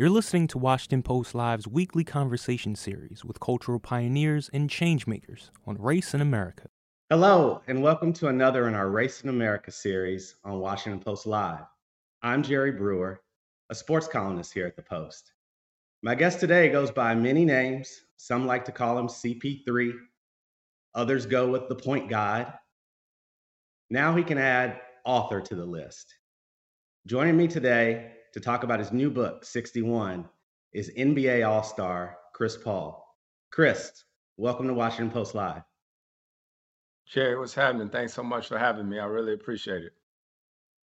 You're listening to Washington Post Live's weekly conversation series with cultural pioneers and changemakers on race in America. Hello, and welcome to another in our Race in America series on Washington Post Live. I'm Jerry Brewer, a sports columnist here at the Post. My guest today goes by many names. Some like to call him CP3, others go with the Point God. Now he can add author to the list. Joining me today to talk about his new book, 61, is NBA All Star Chris Paul. Chris, welcome to Washington Post Live. Jerry, what's happening? Thanks so much for having me. I really appreciate it.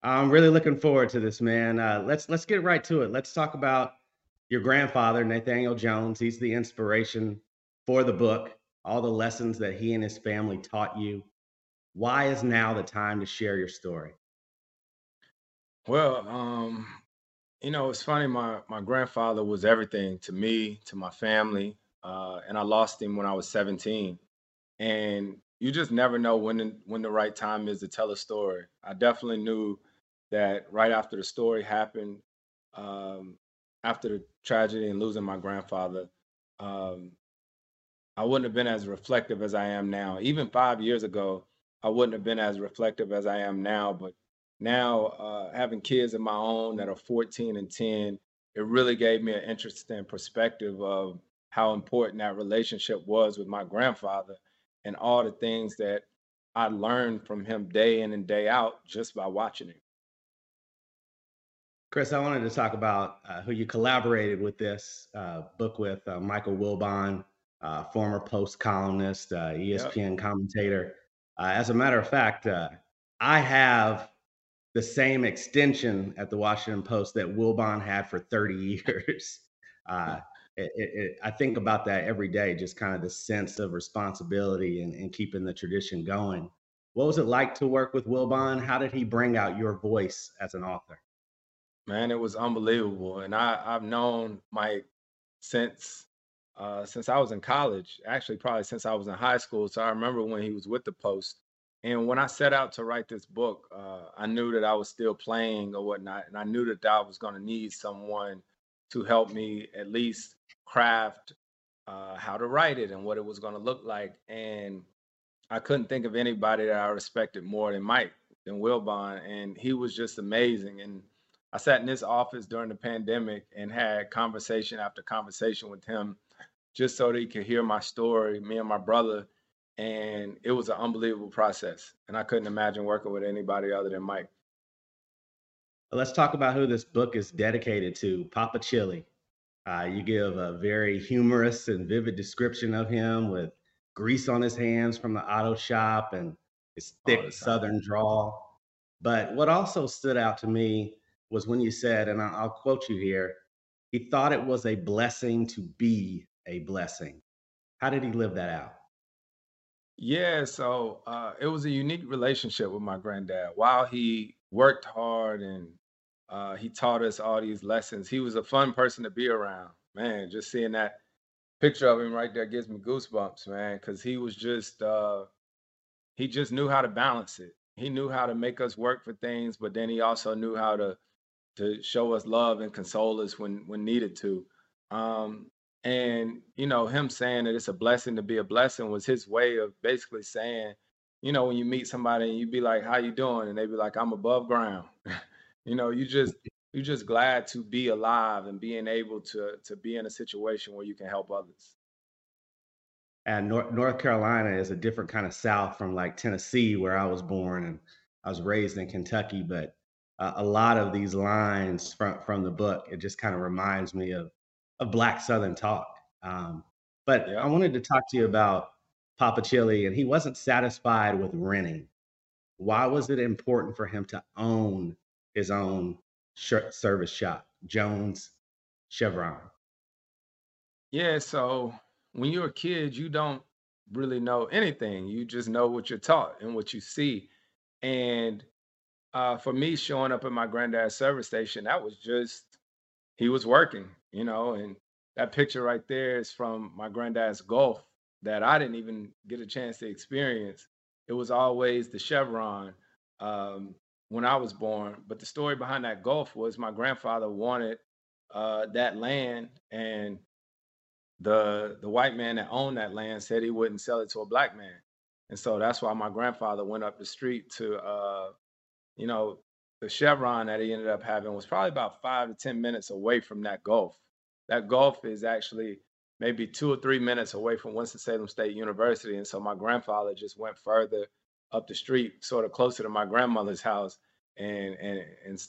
I'm really looking forward to this, man. Uh, let's let's get right to it. Let's talk about your grandfather, Nathaniel Jones. He's the inspiration for the book, all the lessons that he and his family taught you. Why is now the time to share your story? Well, um, you know, it's funny. My my grandfather was everything to me, to my family, uh, and I lost him when I was 17. And you just never know when the, when the right time is to tell a story. I definitely knew that right after the story happened, um, after the tragedy and losing my grandfather, um, I wouldn't have been as reflective as I am now. Even five years ago, I wouldn't have been as reflective as I am now. But now, uh, having kids of my own that are 14 and 10, it really gave me an interesting perspective of how important that relationship was with my grandfather and all the things that I learned from him day in and day out just by watching him. Chris, I wanted to talk about uh, who you collaborated with this uh, book with, uh, Michael Wilbon, uh, former Post columnist, ESPN uh, yep. commentator. Uh, as a matter of fact, I have the same extension at the Washington Post that Wilbon had for 30 years. It, it, it, I think about that every day, just kind of the sense of responsibility and, and keeping the tradition going. What was it like to work with Wilbon? How did he bring out your voice as an author? Man, it was unbelievable, and I I've known Mike since uh, since I was in college. Actually, probably since I was in high school. So I remember when he was with the Post. And when I set out to write this book, uh, I knew that I was still playing or whatnot, and I knew that I was going to need someone to help me at least craft uh, how to write it and what it was going to look like. And I couldn't think of anybody that I respected more than Mike, than Wilbon, and he was just amazing. And I sat in this office during the pandemic and had conversation after conversation with him just so that he could hear my story, me and my brother. And it was an unbelievable process. And I couldn't imagine working with anybody other than Mike. Let's talk about who this book is dedicated to Papa Chilly. Uh, you give a very humorous and vivid description of him with grease on his hands from the auto shop and his thick southern drawl. But what also stood out to me was when you said, and I'll quote you here, he thought it was a blessing to be a blessing. How did he live that out? Yeah, so uh, it was a unique relationship with my granddad. While he worked hard and uh, he taught us all these lessons, he was a fun person to be around. Man, just seeing that picture of him right there gives me goosebumps, man, because he was just, uh, he just knew how to balance it. He knew how to make us work for things, but then he also knew how to to show us love and console us when when needed to. Um, and you know, him saying that it's a blessing to be a blessing was his way of basically saying, you know, when you meet somebody and you be like, "How you doing?" and they be like, "I'm above ground." you know, you just you're just glad to be alive and being able to to be in a situation where you can help others. And North, North Carolina is a different kind of South from like Tennessee, where I was born and I was raised in Kentucky. But uh, a lot of these lines from from the book. It just kind of reminds me of of Black Southern talk. Um, but. I wanted to talk to you about Papa Chilly, and he wasn't satisfied with renting. Why was it important for him to own his own service shop, Jones Chevron? Yeah, so when you're a kid, you don't really know anything. You just know what you're taught and what you see. And uh, for me, showing up at my granddad's service station, that was just he was working, you know. And that picture right there is from my granddad's Gulf that I didn't even get a chance to experience. It was always the Chevron um, when I was born. But the story behind that Gulf was my grandfather wanted uh, that land, and the the white man that owned that land said he wouldn't sell it to a black man, and so that's why my grandfather went up the street to, uh, you know, the Chevron that he ended up having was probably about five to ten minutes away from that Gulf. That Gulf is actually maybe two or three minutes away from Winston-Salem State University, and so my grandfather just went further up the street, sort of closer to my grandmother's house, and and and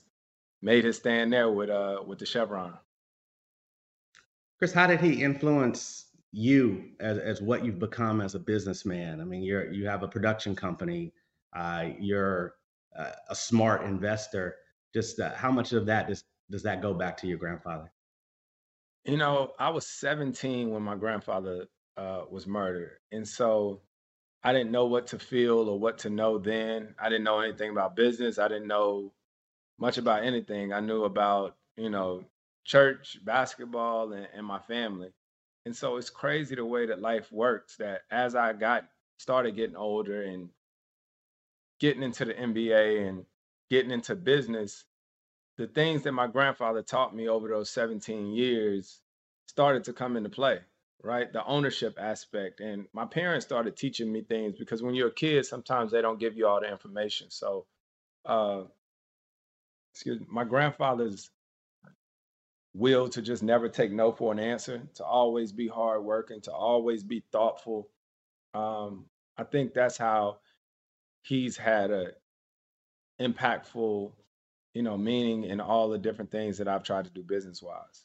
made his stand there with uh with the Chevron. Chris, how did he influence you as, as what you've become as a businessman? I mean, you're you have a production company, uh, you're uh, a smart investor. Just uh, how much of that does does that go back to your grandfather? You know, I was 17 when my grandfather uh, was murdered, and so I didn't know what to feel or what to know then. I didn't know anything about business. I didn't know much about anything. I knew about you know church, basketball, and, and my family. And so it's crazy the way that life works. That as I got started getting older and getting into the NBA and getting into business, the things that my grandfather taught me over those 17 years started to come into play, right? The ownership aspect. And my parents started teaching me things because when you're a kid, sometimes they don't give you all the information. So, uh, excuse me, my grandfather's will to just never take no for an answer, to always be hardworking, to always be thoughtful. Um, I think that's how he's had a impactful, you know, meaning in all the different things that I've tried to do business wise.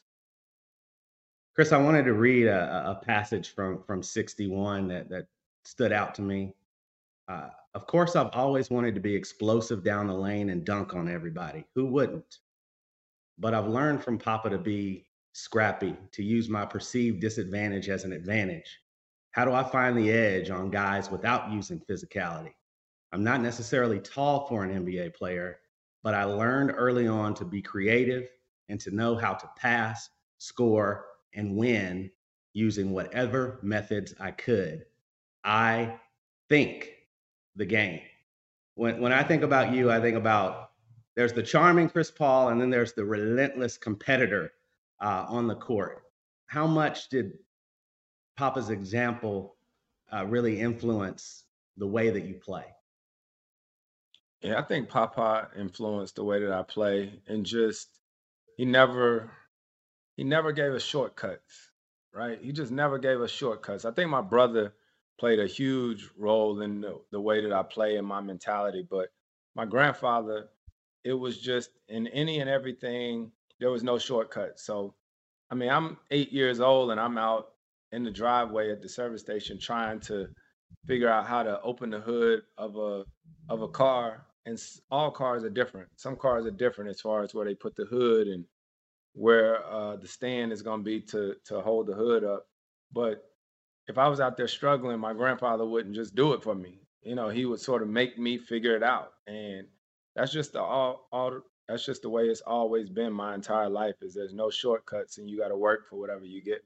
Chris, I wanted to read a, a, passage from from 61 that that stood out to me. Uh, of course, I've always wanted to be explosive down the lane and dunk on everybody. Who wouldn't? but I've learned from Papa to be scrappy, to use my perceived disadvantage as an advantage. How do I find the edge on guys without using physicality? I'm not necessarily tall for an NBA player, but I learned early on to be creative and to know how to pass, score, and win using whatever methods I could. I think the game. When, when I think about you, I think about there's the charming Chris Paul, and then there's the relentless competitor uh, on the court. How much did Papa's example uh, really influence the way that you play? Yeah, I think Papa influenced the way that I play, and just he never he never gave us shortcuts, right? He just never gave us shortcuts. I think my brother played a huge role in the, the way that I play and my mentality, but my grandfather it was just in any and everything, there was no shortcut. So, I mean, I'm eight years old and I'm out in the driveway at the service station trying to figure out how to open the hood of a of a car and all cars are different. Some cars are different as far as where they put the hood and where uh, the stand is going to be to to hold the hood up. But if i was out there struggling my grandfather wouldn't just do it for me. You know he would sort of make me figure it out. And that's just the all all that's just the way it's always been my entire life is there's no shortcuts and you got to work for whatever you get.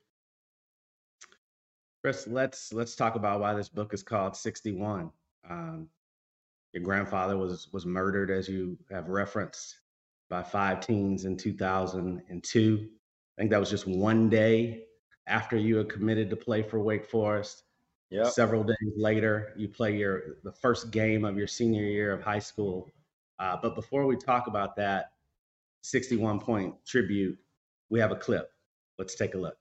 Chris let's let's talk about why this book is called 61 um, your grandfather was was murdered as you have referenced by five teens in 2002 i think that was just one day after you had committed to play for wake forest yep. several days later you play your the first game of your senior year of high school uh, but before we talk about that 61 point tribute, we have a clip. Let's take a look.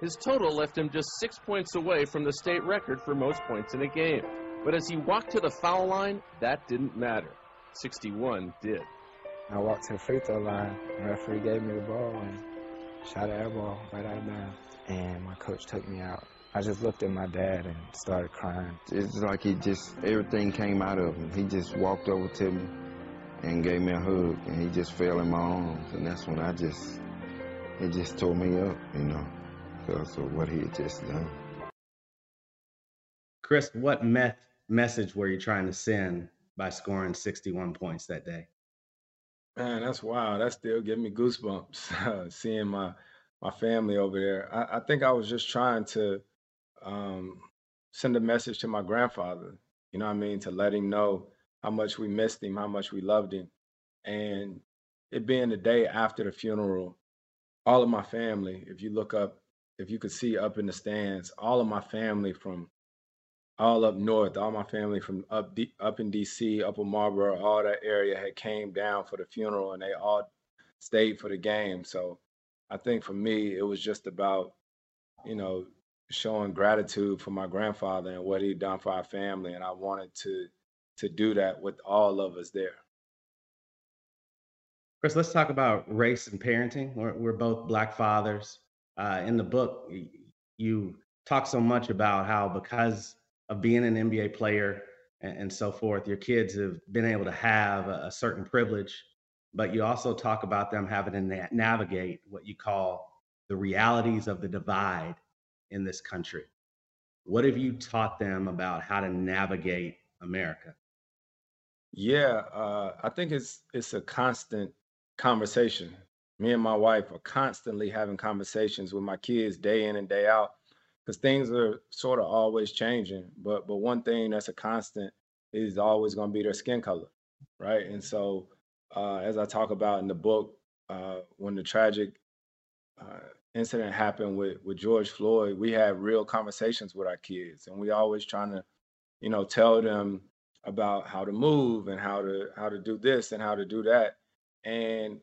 His total left him just six points away from the state record for most points in a game. But as he walked to the foul line, that didn't matter. 61 did. I walked to the free throw line. The referee gave me the ball and shot an air ball right out of bounds. And my coach took me out. I just looked at my dad and started crying. It's like he just, everything came out of him. He just walked over to me and gave me a hug, and he just fell in my arms. And that's when I just, it just tore me up, you know, because of what he had just done. Chris, what me- message were you trying to send by scoring 61 points that day? Man, that's wild. That still give me goosebumps seeing my my family over there. I, I think I was just trying to um, send a message to my grandfather. You know what I mean? To let him know how much we missed him, how much we loved him, and it being the day after the funeral, all of my family. If you look up, if you could see up in the stands, all of my family from all up north, all my family from up D, up in DC, Upper Marlboro, all that area had came down for the funeral, and they all stayed for the game. So I think for me, it was just about, you know, showing gratitude for my grandfather and what he'd done for our family, and I wanted to to do that with all of us there. Chris, let's talk about race and parenting. We're, we're both black fathers. Uh, in the book, you talk so much about how because of being an NBA player and, and so forth, your kids have been able to have a, a, certain privilege, but you also talk about them having to na- navigate what you call the realities of the divide in this country. What have you taught them about how to navigate America? Yeah, uh, I think it's it's a constant conversation. Me and my wife are constantly having conversations with my kids day in and day out because things are sort of always changing. But but one thing that's a constant is always going to be their skin color, right? And so, uh, as I talk about in the book, uh, when the tragic uh, incident happened with with George Floyd, we had real conversations with our kids, and we always trying to, you know, tell them about how to move and how to how to do this and how to do that, and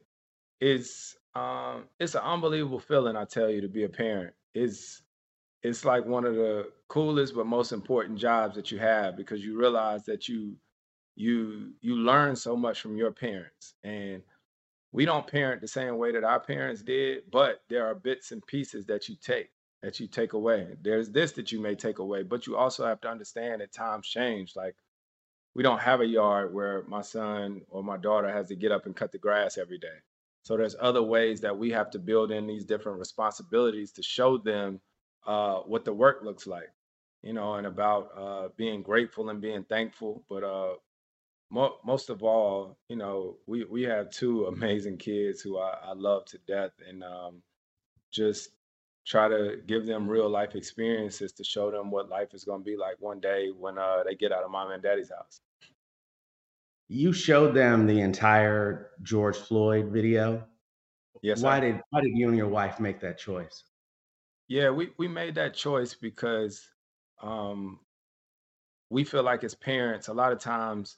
it's um it's an unbelievable feeling, I tell you, to be a parent. It's it's like one of the coolest but most important jobs that you have because you realize that you you you learn so much from your parents. And we don't parent the same way that our parents did but there are bits and pieces that you take that you take away. There's this that you may take away but you also have to understand that times change. Like we don't have a yard where my son or my daughter has to get up and cut the grass every day. So there's other ways that we have to build in these different responsibilities to show them uh, what the work looks like, you know, and about uh, being grateful and being thankful. But uh, mo- most of all, you know, we we have two amazing kids who I, I love to death, and um, just try to give them real life experiences to show them what life is going to be like one day when uh, they get out of mom and daddy's house. You showed them the entire George Floyd video. Yes. Why sir. did why did you and your wife make that choice? Yeah, we we made that choice because um, we feel like as parents, a lot of times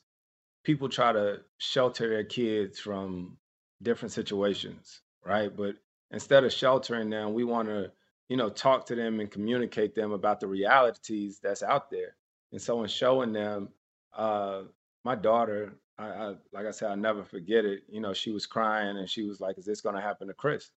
people try to shelter their kids from different situations, right? But instead of sheltering them, we want to, you know, talk to them and communicate them about the realities that's out there. And so in showing them, uh, my daughter, I, I like I said, I'll never forget it. You know, she was crying and she was like, "Is this going to happen to Chris?"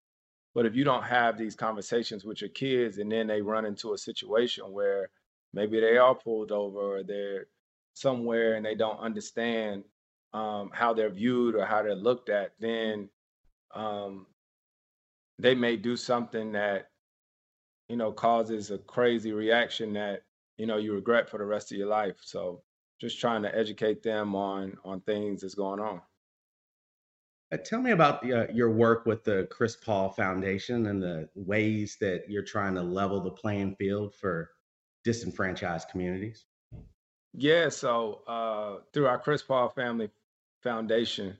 But if you don't have these conversations with your kids and then they run into a situation where maybe they are pulled over or they're somewhere and they don't understand um, how they're viewed or how they're looked at, then um, they may do something that you know causes a crazy reaction that you know you regret for the rest of your life. So just trying to educate them on on things that's going on. Uh, tell me about uh, your work with the Chris Paul Foundation and the ways that you're trying to level the playing field for disenfranchised communities. Yeah, so uh, through our Chris Paul Family Foundation,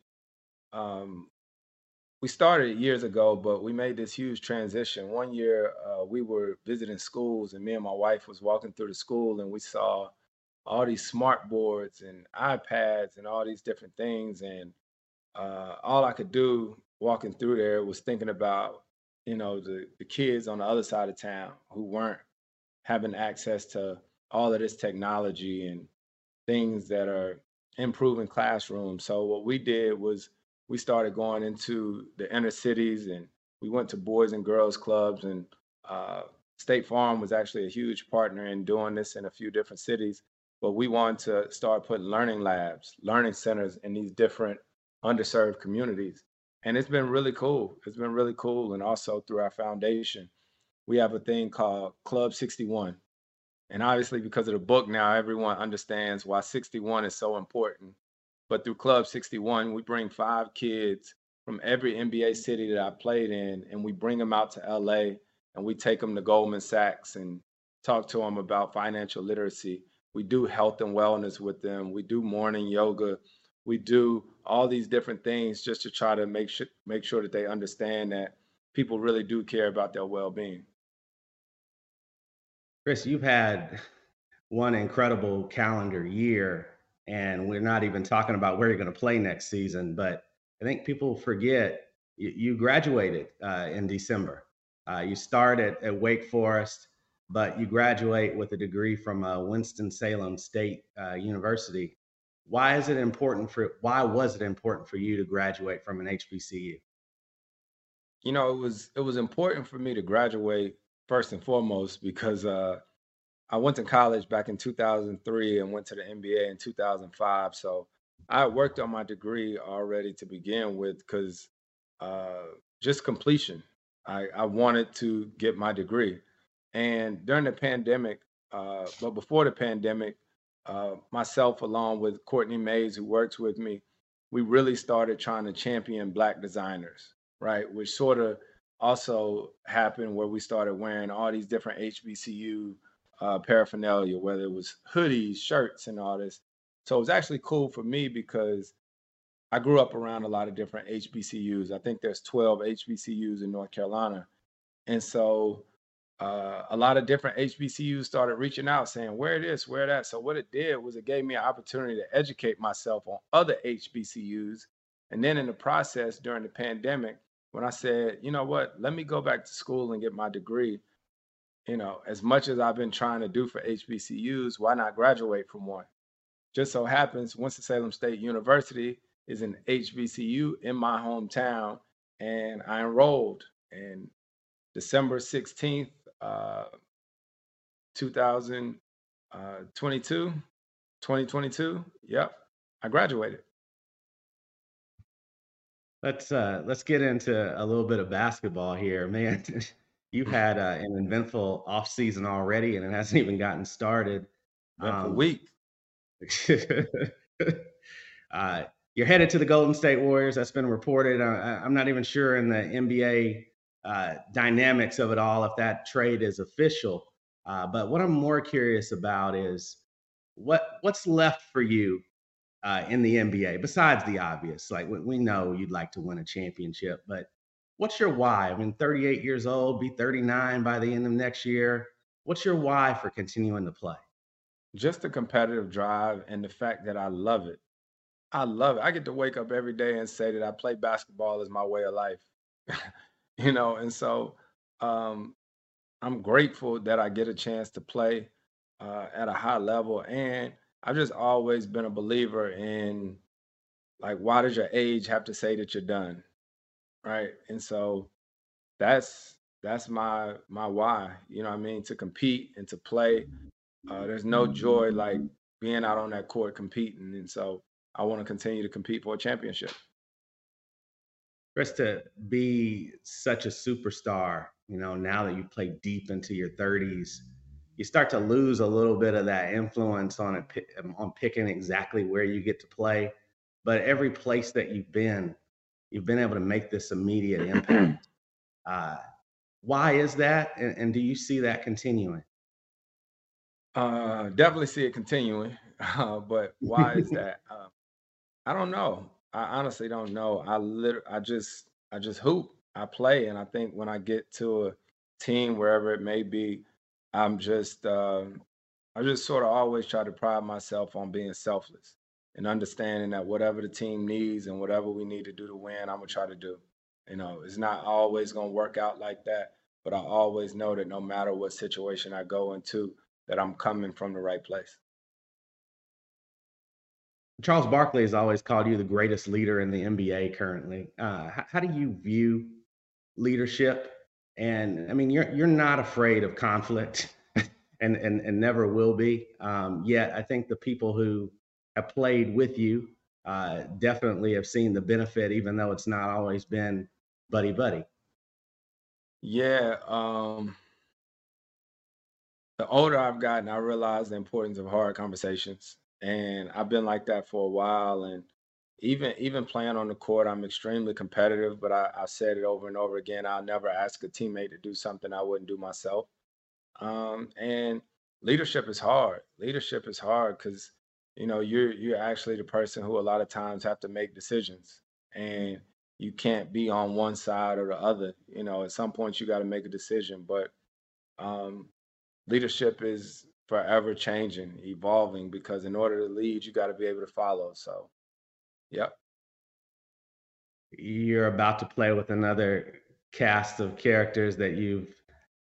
um, we started years ago, but we made this huge transition. One year, uh, we were visiting schools, and me and my wife was walking through the school, and we saw all these smart boards and iPads and all these different things, and uh, all I could do walking through there was thinking about, you know, the, the kids on the other side of town who weren't having access to all of this technology and things that are improving classrooms. So what we did was we started going into the inner cities and we went to boys and girls clubs and uh, State Farm was actually a huge partner in doing this in a few different cities. But we wanted to start putting learning labs, learning centers in these different underserved communities. and it's been really cool. It's been really cool, and also through our foundation, we have a thing called Club 61. And obviously, because of the book now, everyone understands why 61 is so important. But through Club 61, we bring five kids from every NBA city that I played in, and we bring them out to LA and we take them to Goldman Sachs and talk to them about financial literacy. We do health and wellness with them. We do morning yoga. We do all these different things just to try to make sure make sure that they understand that people really do care about their well-being. Chris, you've had one incredible calendar year, and we're not even talking about where you're going to play next season. But I think people forget you, graduated uh, in December. Uh, you start at, at, Wake Forest, but you graduate with a degree from uh, Winston-Salem State uh, University. Why is it important for? Why was it important for you to graduate from an HBCU? You know, it was it was important for me to graduate first and foremost because uh, I went to college back in 2003 and went to the NBA in 2005. So I worked on my degree already to begin with because uh, just completion. I, I wanted to get my degree. And during the pandemic, uh, but before the pandemic, uh, myself, along with Courtney Mays, who works with me, we really started trying to champion Black designers, right? Which sort of also happened where we started wearing all these different HBCU uh, paraphernalia, whether it was hoodies, shirts, and all this. So it was actually cool for me because I grew up around a lot of different HBCUs. I think there's 12 HBCUs in North Carolina. And so uh, a lot of different HBCUs started reaching out saying, where this, where that. So what it did was it gave me an opportunity to educate myself on other HBCUs. And then in the process during the pandemic, when I said, you know what, let me go back to school and get my degree. You know, as much as I've been trying to do for HBCUs, why not graduate from one? Just so happens, Winston-Salem State University is an HBCU in my hometown, and I enrolled. And December 16th, uh, 2022, 2022, yep, I graduated. Let's uh, let's get into a little bit of basketball here, man. You've had uh, an eventful off season already, and it hasn't even gotten started. Um, week. uh, you're headed to the Golden State Warriors. That's been reported. Uh, I'm not even sure in the NBA uh, dynamics of it all if that trade is official. Uh, but what I'm more curious about is what what's left for you uh, in the NBA besides the obvious? Like we, we know you'd like to win a championship, but what's your why? I mean, 38 years old, be 39 by the end of next year. What's your why for continuing to play? Just the competitive drive and the fact that I love it. I love it. I get to wake up every day and say that I play basketball as my way of life. you know, and so um, I'm grateful that I get a chance to play uh, at a high level and I've just always been a believer in like why does your age have to say that you're done? Right. And so that's that's my my why, you know what I mean, to compete and to play. Uh, there's no joy like being out on that court competing. And so I want to continue to compete for a championship. Chris, to be such a superstar, you know, now that you play deep into your 30s, you start to lose a little bit of that influence on it um, on picking exactly where you get to play. But every place that you've been, you've been able to make this immediate impact. Uh, why is that, and, and, do you see that continuing? Uh, definitely see it continuing, uh, but why is that? Uh, I don't know. I honestly don't know. I lit- I just I just hoop. I play, and I think when I get to a team, wherever it may be, I'm just um, I just sort of always try to pride myself on being selfless and understanding that whatever the team needs and whatever we need to do to win, I'm gonna try to do. You know, it's not always gonna work out like that, but I always know that no matter what situation I go into, that I'm coming from the right place. Charles Barkley has always called you the greatest leader in the NBA currently. Uh, how, how do you view leadership and I mean, you're you're not afraid of conflict, and and and never will be. Um, yet, I think the people who have played with you uh, definitely have seen the benefit, even though it's not always been buddy buddy. Yeah. Um, the older I've gotten, I realize the importance of hard conversations, and I've been like that for a while. And even even playing on the court, I'm extremely competitive. But I, I said it over and over again. I'll never ask a teammate to do something I wouldn't do myself. Um, and leadership is hard. Leadership is hard because you know you're you're actually the person who a lot of times have to make decisions, and you can't be on one side or the other. You know, at some point you got to make a decision. But um, leadership is forever changing, evolving because in order to lead, you got to be able to follow. So, yep. You're about to play with another cast of characters that you've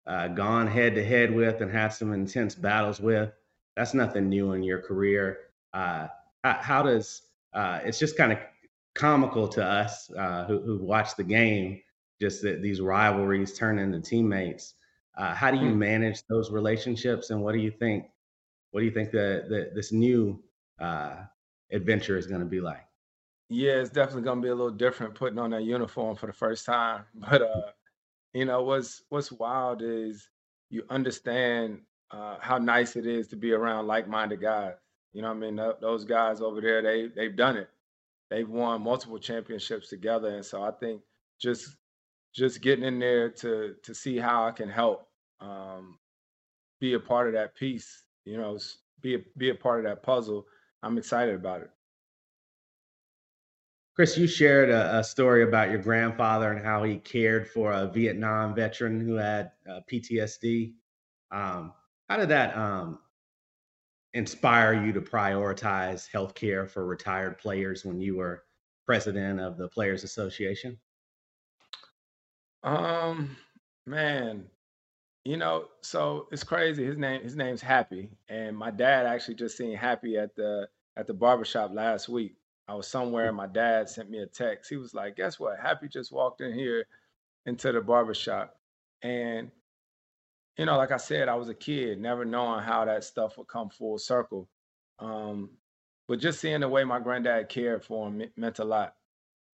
uh, gone head to head with and had some intense battles with. That's nothing new in your career. Uh, how, does uh, it's just kind of comical to us uh, who, who watch the game, just that these rivalries turn into teammates. Uh, how do you hmm. manage those relationships, and what do you think? What do you think that the this new uh, adventure is going to be like? Yeah, it's definitely going to be a little different putting on that uniform for the first time. But uh, you know, what's what's wild is you understand uh, how nice it is to be around like-minded guys. You know, I mean, th- those guys over there, they they've done it. They've won multiple championships together, and so I think just just getting in there to to see how I can help um, be a part of that piece. You know, be a, be a part of that puzzle. I'm excited about it. Chris, you shared a, a, story about your grandfather and how he cared for a Vietnam veteran who had uh, PTSD. Um, how did that um, inspire you to prioritize healthcare for retired players when you were president of the Players Association? Um, man, you know, so it's crazy. His name his name's Happy, and my dad actually just seen Happy at the at the barbershop last week. I was somewhere and my dad sent me a text. He was like, Guess what? Happy just walked in here into the barbershop. And, you know, like I said, I was a kid, never knowing how that stuff would come full circle. Um, but just seeing the way my granddad cared for him meant a lot,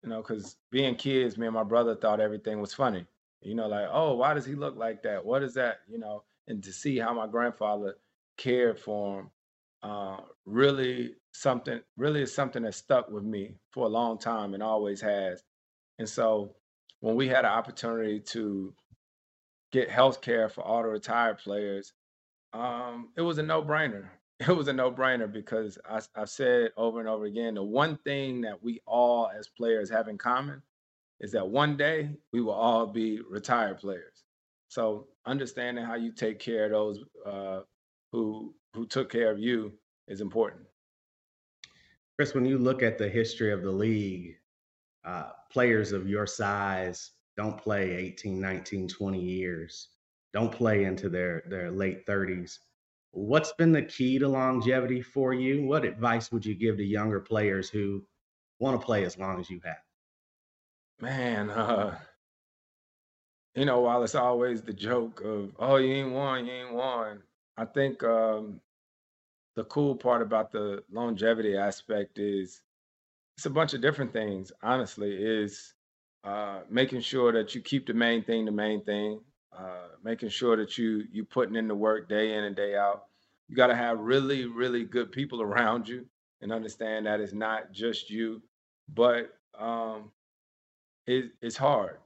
you know, because being kids, me and my brother thought everything was funny. You know, like, oh, why does he look like that? What is that? You know, and to see how my grandfather cared for him uh, really something really is something that stuck with me for a long time and always has. And so when we had an opportunity to get health care for all the retired players, um, it was a no-brainer. It was a no-brainer because I, I've said over and over again, the one thing that we all as players have in common is that one day we will all be retired players. So understanding how you take care of those uh, who who took care of you is important. Chris, when you look at the history of the league, uh, players of your size don't play 18, 19, 20 years, don't play into their, their late 30s. What's been the key to longevity for you? What advice would you give to younger players who want to play as long as you have? Man, uh, you know, while it's always the joke of, oh, you ain't won, you ain't won, I think um, the cool part about the longevity aspect is it's a bunch of different things honestly is uh, making sure that you keep the main thing the main thing uh, making sure that you you putting in the work day in and day out you got to have really really good people around you and understand that it's not just you but um, it, it's hard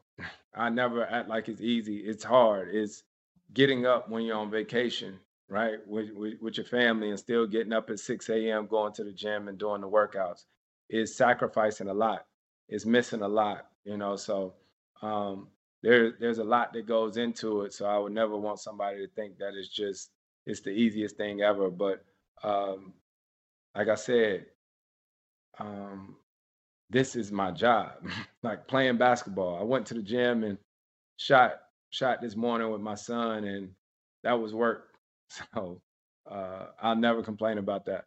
i never act like it's easy it's hard it's getting up when you're on vacation right, with, with, with your family and still getting up at 6 a.m., going to the gym and doing the workouts is sacrificing a lot. It's missing a lot, you know. So um, there, there's a lot that goes into it. So I would never want somebody to think that it's just it's the easiest thing ever. But um, like I said, um, this is my job. like playing basketball. I went to the gym and shot shot this morning with my son, and that was work. So uh, I'll never complain about that.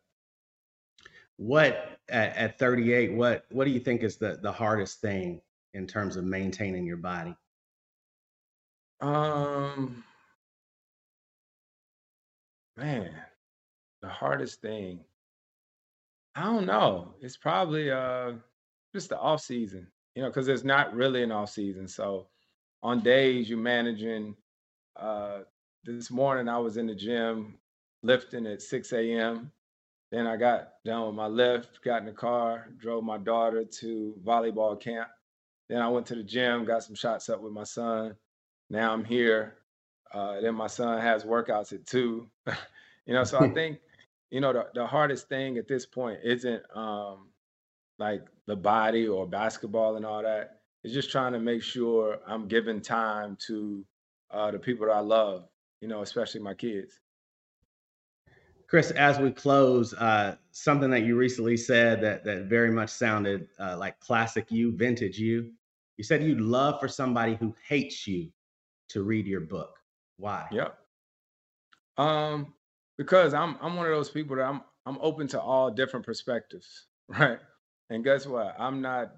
What at, at 38? What what do you think is the the hardest thing in terms of maintaining your body? Um, man, the hardest thing. I don't know. It's probably uh just the off season, you know, because there's not really an off season. So on days you're managing. Uh, this morning I was in the gym lifting at 6 a.m. Then I got done with my lift, got in the car, drove my daughter to volleyball camp. Then I went to the gym, got some shots up with my son. Now I'm here. Uh, then my son has workouts at two. you know, so I think, you know, the, the hardest thing at this point isn't um, like the body or basketball and all that. It's just trying to make sure I'm giving time to uh, the people that I love, you know, especially my kids. Chris, as we close, uh, something that you recently said that that very much sounded uh, like classic you, vintage you. You said you'd love for somebody who hates you to read your book. Why? Yep. Um, because I'm I'm one of those people that I'm I'm open to all different perspectives, right? And guess what? I'm not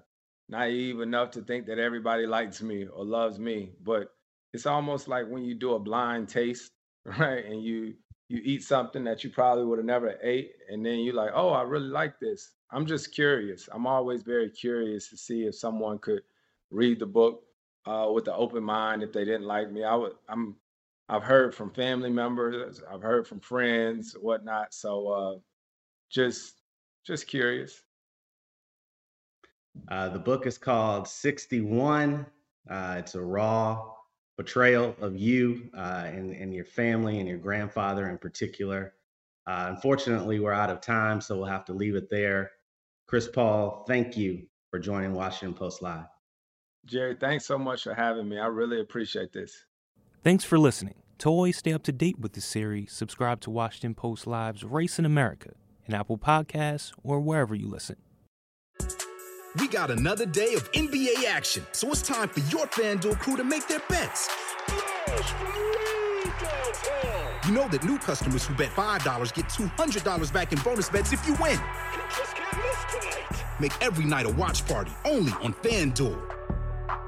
naive enough to think that everybody likes me or loves me, but it's almost like when you do a blind taste, right? And you you eat something that you probably would have never ate and then you're like oh i really like this i'm just curious i'm always very curious to see if someone could read the book uh, with an open mind if they didn't like me i would i'm i've heard from family members i've heard from friends whatnot so uh, just just curious uh, the book is called 61 uh, it's a raw portrayal of you uh, and, and your family and your grandfather in particular. Uh, unfortunately, we're out of time, so we'll have to leave it there. Chris Paul, thank you for joining Washington Post Live. Jerry, thanks so much for having me. I really appreciate this. Thanks for listening. To always stay up to date with the series, subscribe to Washington Post Live's Race in America in Apple Podcasts or wherever you listen. We got another day of NBA action, so it's time for your FanDuel crew to make their bets. You know that new customers who bet $5 get $200 back in bonus bets if you win. Make every night a watch party only on FanDuel.